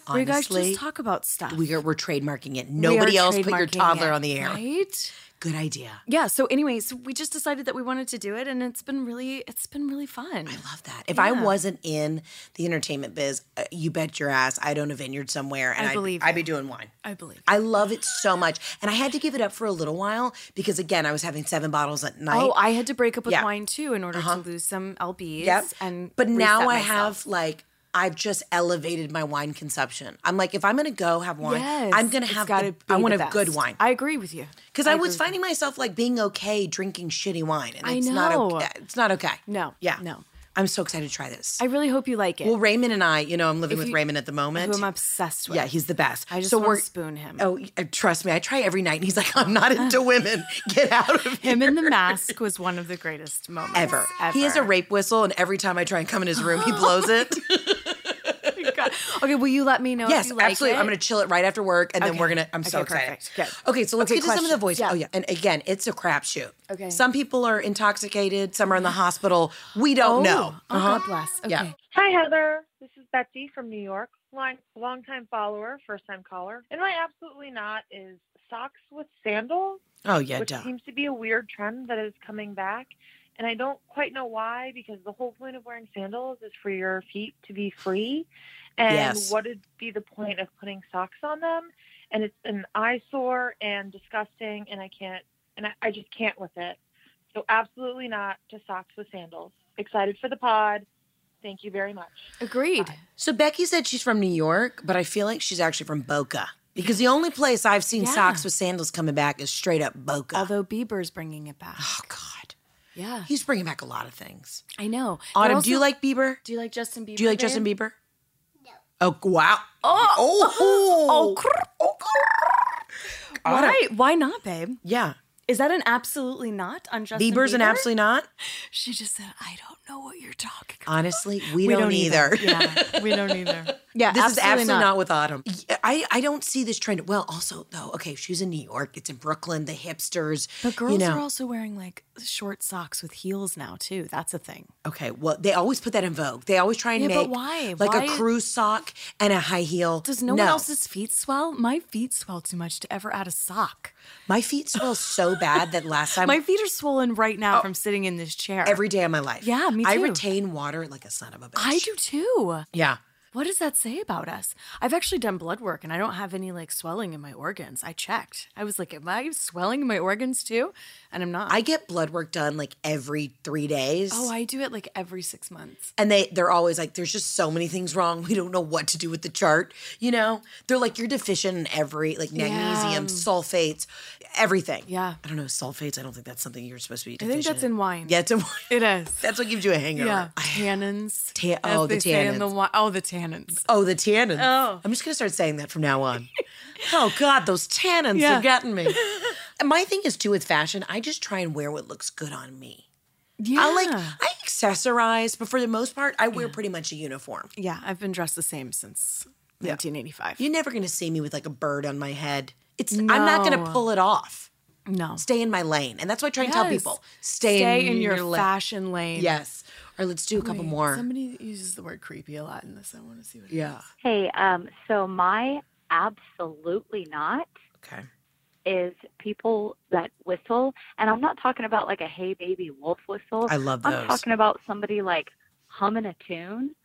where you guys Honestly, just talk about stuff. We are we're trademarking it. Nobody else put your toddler it, on the air. right? Good idea. Yeah. So, anyways, we just decided that we wanted to do it, and it's been really, it's been really fun. I love that. If I wasn't in the entertainment biz, uh, you bet your ass I'd own a vineyard somewhere and I I'd, believe I'd be doing wine. I believe. I love it so much. And I had to give it up for a little while because, again, I was having seven bottles at night. Oh, I had to break up with Yeah. Uh-huh. wine too in order to lose some lbs. Yep. And but now I myself. have like I've just elevated my wine consumption. I'm like, if I'm gonna go have wine, Yes, I'm gonna have. The, I want a good wine I agree with you. because I, agree was finding myself like being okay drinking shitty wine, and I it's not okay. It's not okay. No, Yeah. no. I'm so excited to try this. I really hope you like it. well, Raymond and I, you know, I'm living If with Raymond at the moment. who I'm obsessed with. yeah, he's the best. I just so want to spoon him. Oh, uh, trust me, I try every night, and he's like, "I'm not into women. Get out of here." Him in the mask was one of the greatest moments Ever. ever. He has a rape whistle, and every time I try and come in his room, he blows it. God. Okay, will you let me know? Yes, if you like absolutely. It? I'm going to chill it right after work, and then we're going to. I'm so Okay, excited. perfect. Good. Okay, so let's Okay, get to some of the questions. voice. Yeah. Oh yeah, and again, it's a crapshoot. Okay. Some people are intoxicated. Some are in the hospital. We don't Oh, know. oh, Uh-huh. God bless. Okay. Yeah. Hi, Heather. This is Betsy from New York. Long, long-time follower, first-time caller. And my absolutely not is socks with sandals, Oh yeah, which duh. seems to be a weird trend that is coming back. And I don't quite know why, because the whole point of wearing sandals is for your feet to be free. And Yes. what would be the point of putting socks on them? And it's an eyesore and disgusting, and I can't, and I, I just can't with it. So absolutely not to socks with sandals. Excited for the pod. Thank you very much. Agreed. So Becky said she's from New York, but I feel like she's actually from Boca because the only place I've seen Yeah. socks with sandals coming back is straight up Boca. Although Bieber's bringing it back. oh God, Yeah. he's bringing back a lot of things. I know. They're Autumn, do you like Bieber? Do you like Justin Bieber? Do you like babe? Justin Bieber? No. Oh wow. Oh. Oh. Oh, oh, oh Autumn. Why? Why not, babe? Yeah. Is that an absolutely not on Justin Bieber's an absolutely not. She just said, I don't know what you're talking about. Honestly, we, don't, either. yeah, we don't either. Yeah, This is absolutely not. with Autumn. Yeah, I, I don't see this trend. Well, also though, okay, she's in New York. It's in Brooklyn. The hipsters. But girls you know. are also wearing like short socks with heels now too. That's a thing. Okay, well, they always put that in vogue. They always try and Yeah, make but why? like Why- a crew sock and a high heel. Does no, one else's feet swell? My feet swell too much to ever add a sock. My feet swell so bad that last time My feet are swollen right now oh. from sitting in this chair. every day of my life. Yeah, me too. I retain water like a son of a bitch. I do too. Yeah. What does that say about us? I've actually done blood work and I don't have any like swelling in my organs. I checked. I was like, am I swelling in my organs too? And I'm not. I get blood work done like every three days. oh, I do it like every six months. and they they're always like, there's just so many things wrong. We don't know what to do with the chart. You know, they're like, you're deficient in every like magnesium, sulfates, everything. Yeah. I don't know sulfates. I don't think that's something you're supposed to be. Deficient. I think that's in wine. Yeah, it's in wine. It is. That's what gives you a hangover. Yeah. Tannins. Ta- oh, the in the tannins. oh, the tannins. Oh, the tannins. Oh. I'm just gonna start saying that from now on. oh God, those tannins Yeah. are getting me. My thing is too with fashion. I just try and wear what looks good on me. Yeah. I like I accessorize, but for the most part, I wear pretty much a uniform. yeah, I've been dressed the same since 1985. You're never gonna see me with like a bird on my head. It's I'm not gonna pull it off. No. Stay in my lane, and that's what I try and tell people. Stay, Stay in your, lane. fashion lane. Yes. Or let's do a couple Wait, more. Somebody uses the word creepy a lot in this. I want to see what it yeah. Hey, um, so my absolutely not Okay. is people that whistle, and I'm not talking about like a "Hey Baby" wolf whistle. I love those. I'm talking about somebody like humming a tune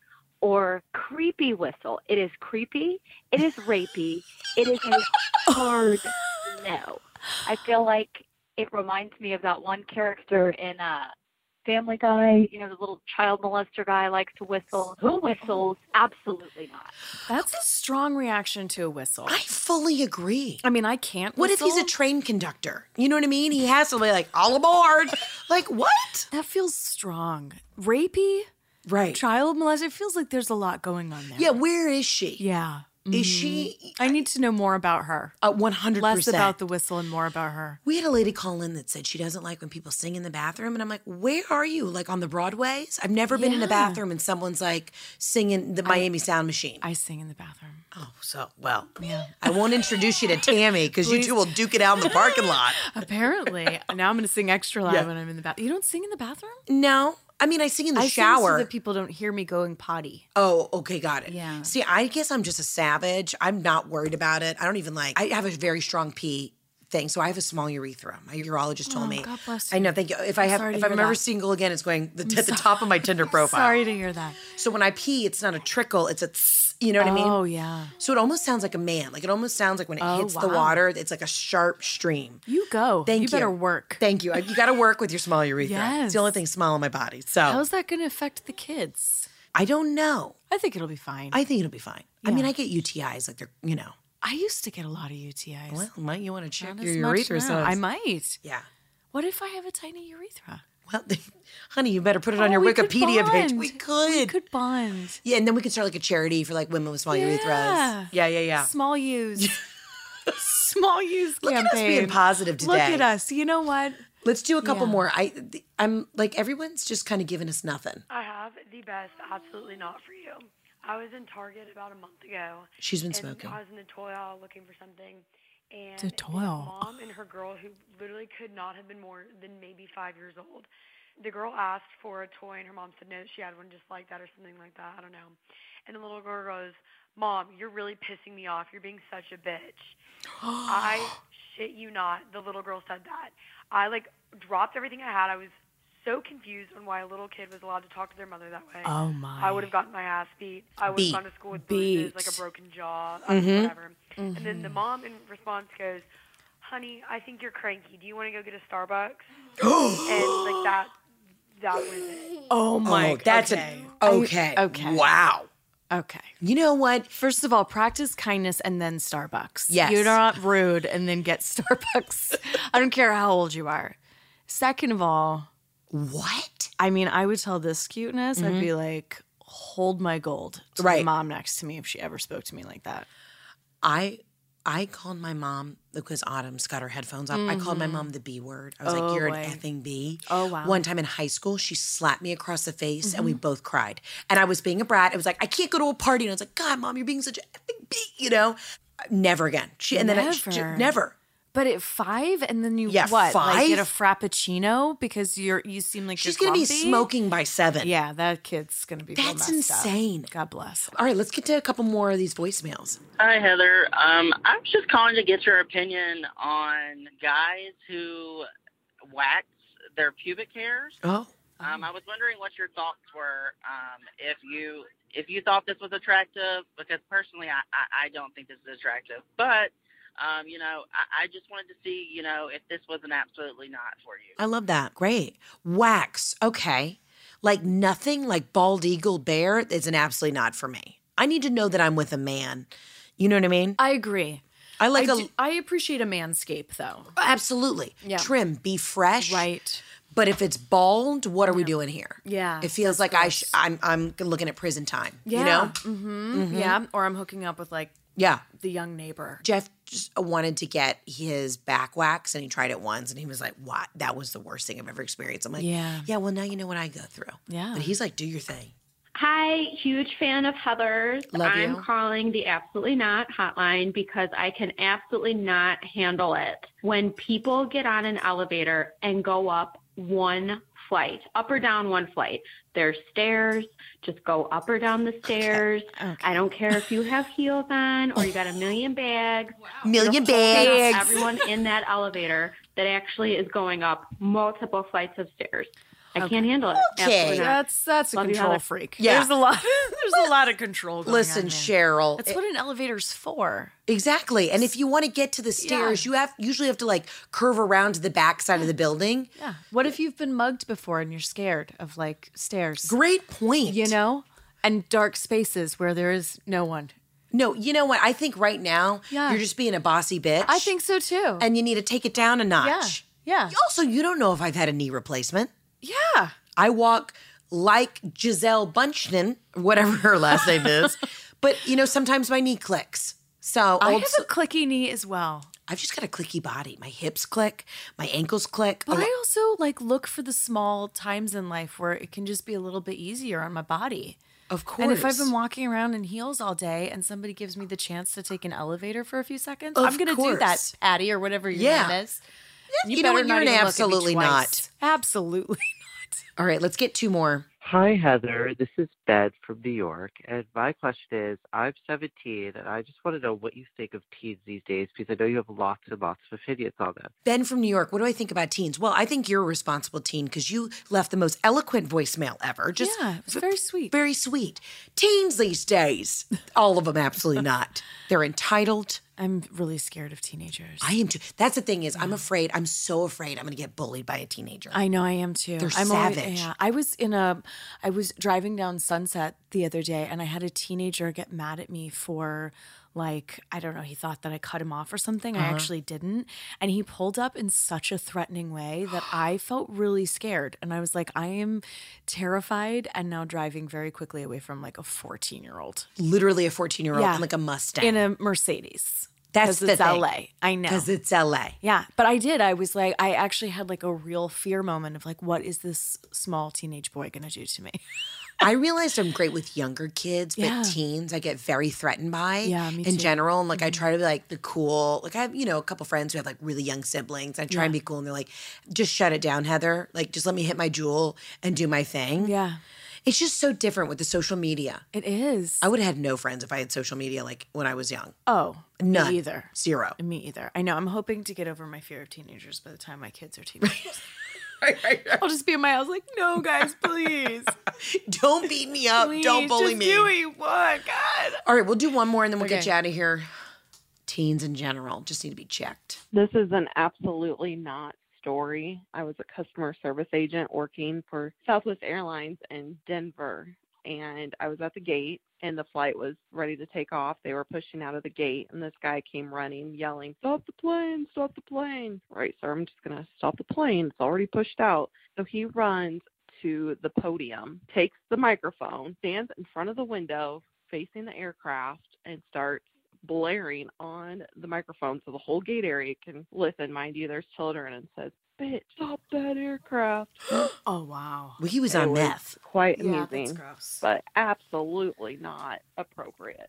or creepy whistle. It is creepy. It is rapey. It is a hard no. I feel like it reminds me of that one character in uh, Family Guy. You know, the little child molester guy likes to whistle. Who whistles? Absolutely not. That's a strong reaction to a whistle. I fully agree. I mean, I can't. What if he's a train conductor? You know what I mean? He has to be like, all aboard. like, what? That feels strong. Rapey, Right. child molester. It feels like there's a lot going on there. Yeah, where is she? Yeah. Is Mhm. she I need to know more about her. uh, 100%? Less about the whistle and more about her. we had a lady call in that said she doesn't like when people sing in the bathroom. And I'm like, where are you? Like on the Broadways? I've never been in a bathroom and someone's like singing the Miami Sound Machine. I sing in the bathroom. oh, so, well, Yeah. I won't introduce you to Tammy because you two will duke it out in the parking lot. Apparently. now I'm going to sing extra loud Yeah. when I'm in the bathroom. You don't sing in the bathroom? No. I mean, I sing in the I sing shower. so that people don't hear me going potty. Oh, okay, got it. Yeah. See, I guess I'm just a savage. I'm not worried about it. I don't even like. I have a very strong pee thing, so I have a small urethra. My urologist told Oh, me. God bless I know. Thank you. If I I'm have, sorry to if I'm hear ever that. single again, it's going the, at the top of my Tinder profile. Sorry to hear that. So when I pee, it's not a trickle. It's a. Tss, you know what I mean? Oh, yeah. So it almost sounds like a man. Like it almost sounds like when it Oh, hits the water, it's like a sharp stream. You go. Thank you. you. better work. Thank you. You got to work with your small urethra. It's the only thing small in my body. So How's that going to affect the kids? I don't know. I think it'll be fine. I think it'll be fine. I mean, I get UTIs like they're, you know. I used to get a lot of UTIs. Well, might you want to check Not your urethra. I might. Yeah. What if I have a tiny urethra? Well, honey, you better put it on Oh, your Wikipedia page. We could. We could bond. Yeah, and then we could start like a charity for like women with small Yeah. urethras. Yeah, yeah, yeah. Small use. Small use Look at us being positive today. Look at us. You know what? Let's do a couple Yeah. more. I, I'm like everyone's just kind of giving us nothing. I have the best, absolutely not for you. I was in Target about a month ago. She's been and smoking. I was in the toy aisle looking for something, and toy aisle. mom and her girl, who literally could not have been more than maybe five years old. The girl asked for a toy, and her mom said no, she had one just like that or something like that. I don't know. And the little girl goes, "Mom, you're really pissing me off. You're being such a bitch." I shit you not. The little girl said that. I like dropped everything I had. I was so confused on why a little kid was allowed to talk to their mother that way. Oh, my. I would have gotten my ass beat. I would Beat. have gone to school with Beat. bruises, like a broken jaw, I mean, Mhm. whatever. And then the mom in response goes, "Honey, I think you're cranky. Do you want to go get a Starbucks?" and like that, that was it. Oh my oh, that's okay. an okay. I- okay. Wow. Okay. You know what? First of all, practice kindness and then Starbucks. Yes. You're not rude and then get Starbucks. I don't care how old you are. Second of all, What? I mean, I would tell this cuteness, I'd be like, hold my gold to Mm-hmm. Right. mom next to me if she ever spoke to me like that. I I called my mom because Autumn's got her headphones off. I called my mom the B word. I was Oh, like, "You're an effing B." Oh, wow. One time in high school, she slapped me across the face, and we Mm-hmm. both cried. And I was being a brat. It was like, "I can't go to a party," and I was like, "God, mom, you're being such an effing B," you know. Never again. She and then I, she- Never. Never. But at five, and then you Yeah, what? Like get a frappuccino because you're you seem like She's gonna be smoking by seven. Yeah, that kid's gonna be. real That's messed up. insane. God bless. All right, let's get to a couple more of these voicemails. Hi, Heather. Um, I'm just calling to get your opinion on guys who wax their pubic hairs. Oh, Um, I was wondering what your thoughts were. Um, if you if you thought this was attractive, because personally, I, I, I don't think this is attractive. But um, you know, I, I just wanted to see, you know, if this was an absolutely not for you. I love that. Great. Wax. Okay. Like nothing like bald eagle bear is an absolutely not for me. I need to know that I'm with a man. You know what I mean? I agree. I like I a do- I appreciate a manscape though. absolutely Yeah. trim, be fresh. Right. But if it's bald, what are we doing here? Yeah, It feels like I sh- I'm I'm looking at prison time. Yeah. You know? Mm-hmm. Yeah. Or I'm hooking up with like Yeah. the young neighbor. Jeff just wanted to get his back wax and he tried it once and he was like, What? That was the worst thing I've ever experienced. I'm like, Yeah. Yeah, well now you know what I go through. Yeah. But he's like, Do your thing. Hi, huge fan of Heather's. Love I'm you. calling the Absolutely Not hotline because I can absolutely not handle it when people get on an elevator and go up one flight, up or down one flight. There's stairs, just go up or down the stairs. I don't care if you have heels on or you got a million bags. Million You're holding up bags. Everyone in that elevator that actually is going up multiple flights of stairs. I can't handle it. Okay. That's that's a Love you, control Heather. freak. Yeah. There's a lot there's a lot of control going Listen, on there. Cheryl. That's it- what an elevator's for. Exactly. And if you want to get to the stairs, you have usually have to like curve around to the back side of the building. Yeah. What if you've been mugged before and you're scared of like stairs? Great point. You know? And dark spaces where there is no one. No, you know what? I think right now Yeah. you're just being a bossy bitch. I think so too. and you need to take it down a notch. yeah. Yeah. Also, you don't know if I've had a knee replacement. Yeah. I walk like Gisele Bunchton, whatever her last name is. But you know, sometimes my knee clicks. So I have a clicky knee as well. I've just got a clicky body. My hips click, my ankles click. But I also like look for the small times in life where it can just be a little bit easier on my body. of course. And if I've been walking around in heels all day and somebody gives me the chance to take an elevator for a few seconds, Of I'm going to do that. Patty, or whatever your Yeah. name is. You know better what? You're not an even look at me absolutely not. Absolutely not. All right, let's get two more. Hi, Heather. This is Ben from New York. And my question is I'm 17, and I just want to know what you think of teens these days because I know you have lots and lots of opinions on them. Ben from New York, what do I think about teens? Well, I think you're a responsible teen because you left the most eloquent voicemail ever. Just yeah, it was very sweet. very sweet. Teens these days, all of them absolutely not. They're entitled. I'm really scared of teenagers. I am too. That's the thing is, I'm afraid. I'm so afraid I'm going to get bullied by a teenager. I know I am too. They're I'm always- savage. yeah, I was in a, I was driving down Sunset the other day, and I had a teenager get mad at me for, like, I don't know. He thought that I cut him off or something. I Uh-huh. actually didn't, and he pulled up in such a threatening way that I felt really scared, and I was like, I am terrified, and now driving very quickly away from like a 14 year old Literally a 14 year old Yeah. in like a Mustang. in a Mercedes. That's it's thing. LA. I know because it's LA. Yeah, but I did. I was like, I actually had like a real fear moment of like, what is this small teenage boy gonna do to me? I realized I'm great with younger kids, but Yeah. teens I get very threatened by Yeah, me in too. Mm-hmm. general. And like I try to be like the cool, like I have, you know, a couple friends who have like really young siblings. I try and be cool and they're like, just shut it down, Heather. Like just let me hit my Juul and do my thing. Yeah, It's just so different with the social media. it is. I would have had no friends if I had social media like when I was young. oh, None. me either. Zero. Me either. I know. I'm hoping to get over my fear of teenagers by the time my kids are teenagers. I'll just be in my house like, no, guys, please. Don't beat me up. Please, Don't bully just me. do what you want. God. All right, we'll do one more and then we'll get you out of here. Teens in general just need to be checked. This is an absolutely not story. I was a customer service agent working for Southwest Airlines in Denver, and I was at the gate, and the flight was ready to take off. They were pushing out of the gate, and this guy came running, yelling, Stop the plane! Stop the plane! Right, sir, I'm just going to stop the plane. It's already pushed out. So he runs to the podium, takes the microphone, stands in front of the window facing the aircraft, and starts blaring on the microphone so the whole gate area can listen. Mind you, there's children and says, Bitch, stop that aircraft. oh, wow. Well, he was It on was meth. Quite Yeah, that's amusing. gross. But absolutely not appropriate.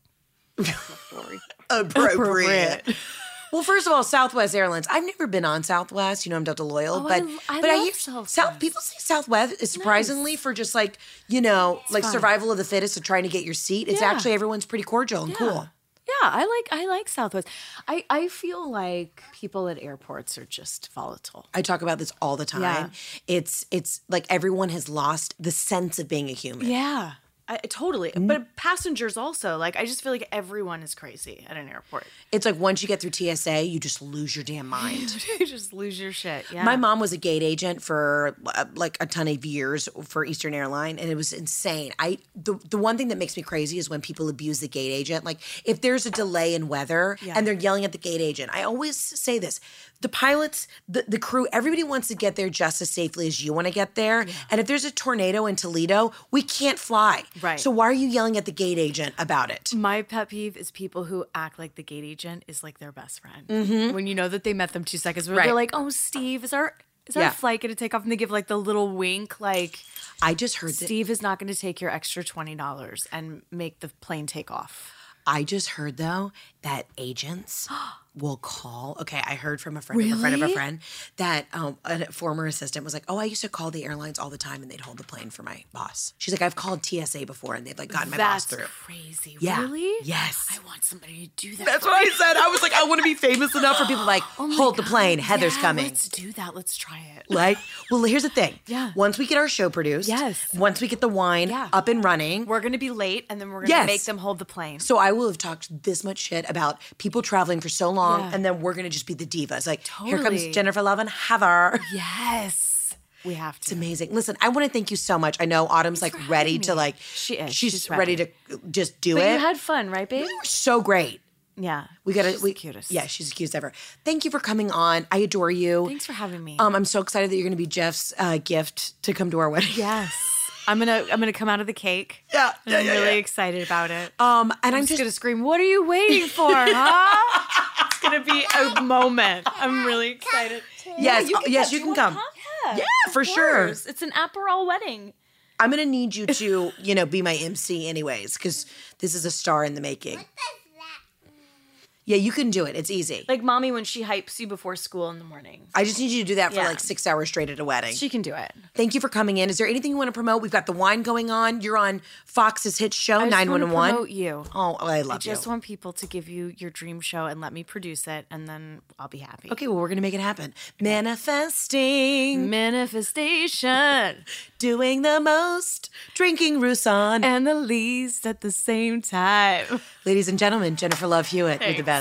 That's my story. Appropriate. Well, first of all, Southwest Airlines. I've never been on Southwest. You know, I'm Delta Loyal, Oh, but I- I but I love hear Southwest. South people say Southwest is surprisingly for just like you know, like fun. survival of the fittest of trying to get your seat. It's Yeah. actually everyone's pretty cordial and cool. Yeah, I like I like Southwest. I I feel like people at airports are just volatile. I talk about this all the time. Yeah. It's it's like everyone has lost the sense of being a human. Yeah. I, totally. Mm. But passengers also. Like I just feel like everyone is crazy at an airport. It's like once you get through TSA, you just lose your damn mind. you just lose your shit. Yeah. My mom was a gate agent for uh, like a ton of years for Eastern Airline, and it was insane. I the the one thing that makes me crazy is when people abuse the gate agent. Like if there's a delay in weather Yeah. and they're yelling at the gate agent. I always say this: the pilots, the the crew, everybody wants to get there just as safely as you want to get there. And if there's a tornado in Toledo, we can't fly. Right. So why are you yelling at the gate agent about it? My pet peeve is people who act like the gate agent is like their best friend. Mhm. When you know that they met them two seconds where Right. they're like, "Oh, Steve, is our is our Yeah. flight going to take off?" And they give like the little wink, like, I just heard Steve is not going to take your extra twenty dollars and make the plane take off. I just heard though that agents will call. Okay, I heard from a friend of a friend of a friend that um, a former assistant was like, "Oh, I used to call the airlines all the time, and they'd hold the plane for my boss." She's like, "I've called TSA before, and they've like gotten my That's boss through." crazy. Yeah. Really? Yes. I want somebody to do that. That's what I said. I was like, I want to be famous enough for people like Oh hold the plane. Heather's Yeah, coming. Let's do that. Let's try it. Like, well, here's the thing. Yeah. Once we get our show produced, Yes. Once we get the wine Yeah. up and running, We're going to be late, and then we're going to Yes. make them hold the plane. So I will have talked this much shit about people traveling for so long, Yeah. and then we're gonna just be the divas. Like, here comes Jennifer Love and Heather. Yes, we have to. It's amazing. Listen, I want to thank you so much. I know Autumn's like ready to like. She is. She's, She's ready. ready. to just do but it. you had fun, right, babe? so great. Yeah. We got to. We, the cutest. Yeah, she's the cutest ever. Thank you for coming on. I adore you. Thanks for having me. Um, I'm so excited that you're going to be Jeff's uh, gift to come to our wedding. Yes. I'm gonna I'm gonna come out of the cake. Yeah, And yeah, I'm yeah, really yeah. excited about it. Um, and I'm, just, gonna scream, "What are you waiting for, huh?" it's gonna be a moment. I'm really excited. Yes, you can yes, come. you can wanna come. Yeah, Yeah, for sure. It's an Aperol wedding. I'm going to need you to, you know, be my MC anyways, because this is a star in the making. Yeah, you can do it. It's easy. Like mommy when she hypes you before school in the morning. I just need you to do that for Yeah. like six hours straight at a wedding. She can do it. Thank you for coming in. Is there anything you want to promote? We've got the wine going on. You're on Fox's hit show, I just wanna 911. promote you. Oh, I love you. I just want people to give you your dream show and let me produce it, and then I'll be happy. Okay, well, we're going to make it happen. Manifesting. Manifestation. Doing the most. Drinking Roussanne. And the least at the same time. Ladies and gentlemen, Jennifer Love Hewitt. You're the best.